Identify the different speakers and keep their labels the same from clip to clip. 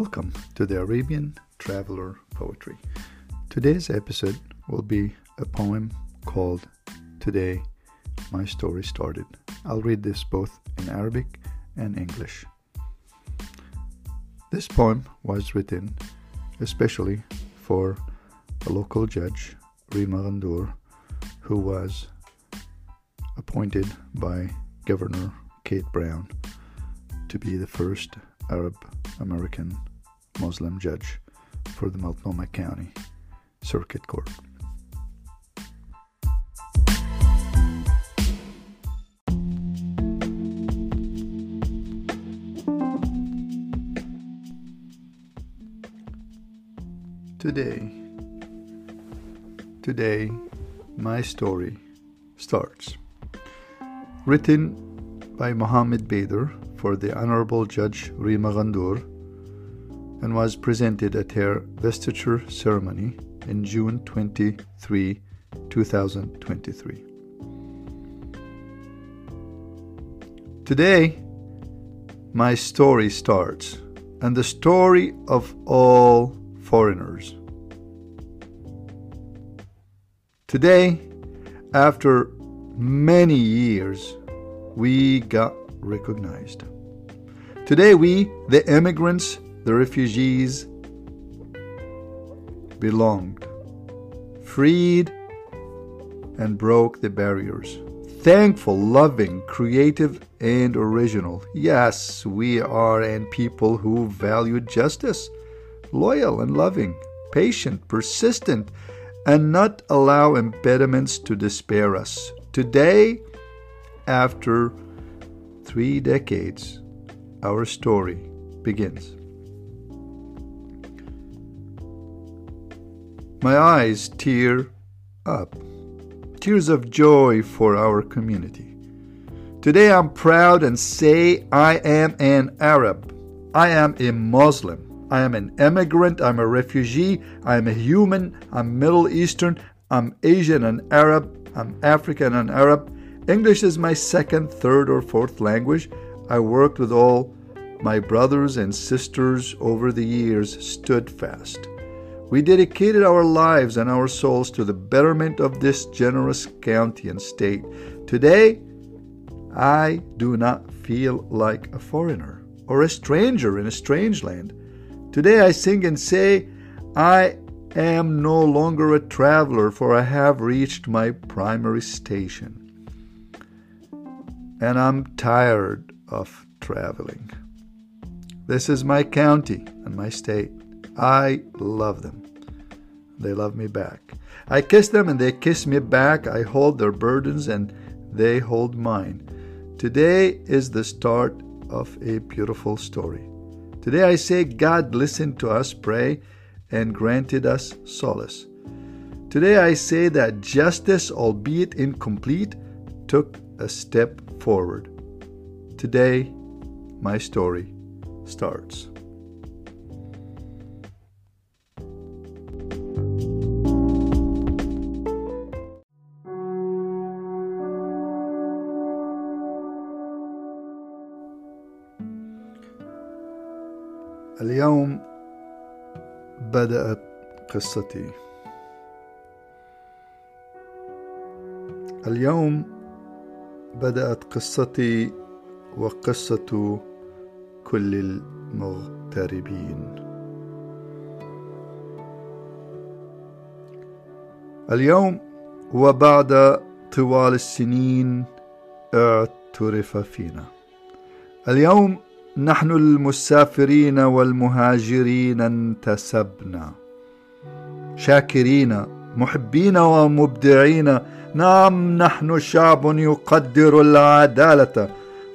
Speaker 1: Welcome to the Arabian Traveler Poetry. Today's episode will be a poem called Today My Story Started. I'll read this both in Arabic and English. This poem was written especially for a local judge, Rima Ghandour, who was appointed by Governor Kate Brown to be the first Arab American Muslim judge for the Multnomah County Circuit Court. Today, today, my story starts. Written by Mohammad Bader for the Honorable Judge Rima Ghandour and was presented at her vestiture ceremony in June 23, 2023. Today, my story starts, and the story of all foreigners. Today, after many years, we got recognized. Today, we, the immigrants, the refugees, belonged, freed, and broke the barriers. Thankful, loving, creative, and original. Yes, we are and people who value justice, loyal and loving, patient, persistent, and not allow impediments to despair us. Today, after three decades, our story begins. My eyes tear up, tears of joy for our community. Today I'm proud and say I am an Arab. I am a Muslim. I am an immigrant. I'm a refugee. I'm a human. I'm Middle Eastern. I'm Asian and Arab. I'm African and Arab. English is my second, third, or fourth language. I worked with all my brothers and sisters over the years, stood fast. We dedicated our lives and our souls to the betterment of this generous county and state. Today, I do not feel like a foreigner or a stranger in a strange land. Today I sing and say, I am no longer a traveler, for I have reached my primary station. And I'm tired of traveling. This is my county and my state. I love them. They love me back. I kiss them and they kiss me back. I hold their burdens and they hold mine. Today is the start of a beautiful story. Today I say God listened to us pray and granted us solace. Today I say that justice, albeit incomplete, took a step forward. Today, my story starts. اليوم بدأت قصتي. اليوم بدأت قصتي وقصة كل المغتربين. اليوم وبعد طوال السنين اعترف فينا. اليوم نحن المسافرين والمهاجرين انتسبنا. شاكرين محبين ومبدعين. نعم نحن شعب يقدر العدالة.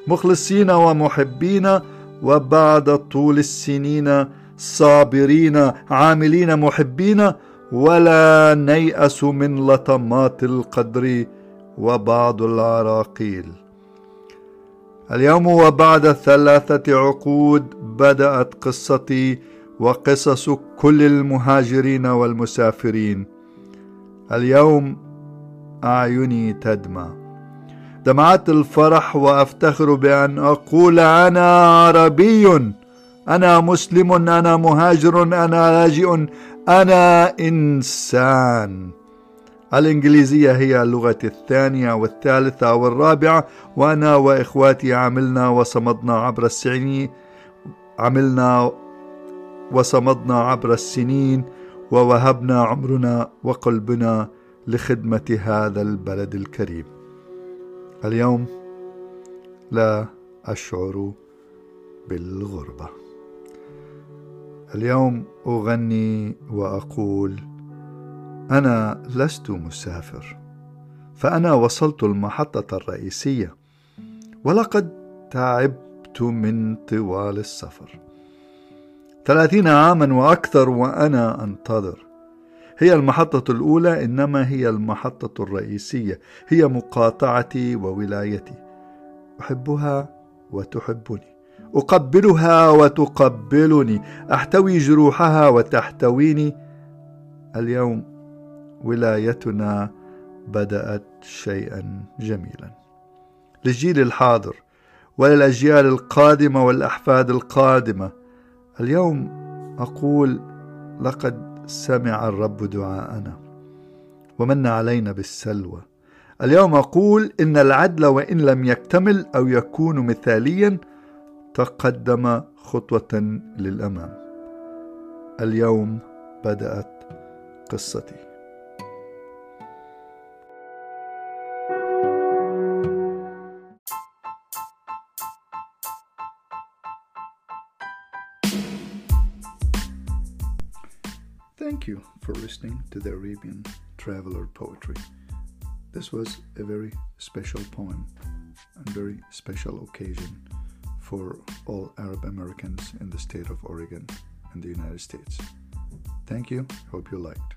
Speaker 1: مخلصين ومحبين. وبعد طول السنين صابرين عاملين محبين. ولا نيأس من لطمات القدر وبعض العراقيل. اليوم وبعد ثلاثة عقود بدأت قصتي وقصص كل المهاجرين والمسافرين. اليوم أعيني تدمع دمعات الفرح وأفتخر بأن أقول أنا عربي أنا مسلم أنا مهاجر أنا لاجئ أنا إنسان. الإنجليزية هي لغتي الثانية والثالثة والرابعة وأنا وإخواتي عملنا وصمدنا عبر السنين عملنا وصمدنا عبر السنين ووهبنا عمرنا وقلبنا لخدمة هذا البلد الكريم. اليوم لا أشعر بالغربة. اليوم أغني وأقول أنا لست مسافر فأنا وصلت المحطة الرئيسية ولقد تعبت من طوال السفر. ثلاثين عاما وأكثر وأنا أنتظر. هي المحطة الأولى إنما هي المحطة الرئيسية. هي مقاطعتي وولايتي. أحبها وتحبني. أقبلها وتقبلني. أحتوي جروحها وتحتويني. اليوم ولايتنا بدأت شيئا جميلا. للجيل الحاضر وللأجيال القادمة والأحفاد القادمة اليوم أقول لقد سمع الرب دعاءنا ومن علينا بالسلوى. اليوم أقول إن العدل وإن لم يكتمل أو يكون مثاليا تقدم خطوة للأمام. اليوم بدأت قصتي. Thank you for listening to the Arabian Traveler Poetry. This was a very special poem and very special occasion for all Arab Americans in the state of Oregon and the United States. Thank you. Hope you liked.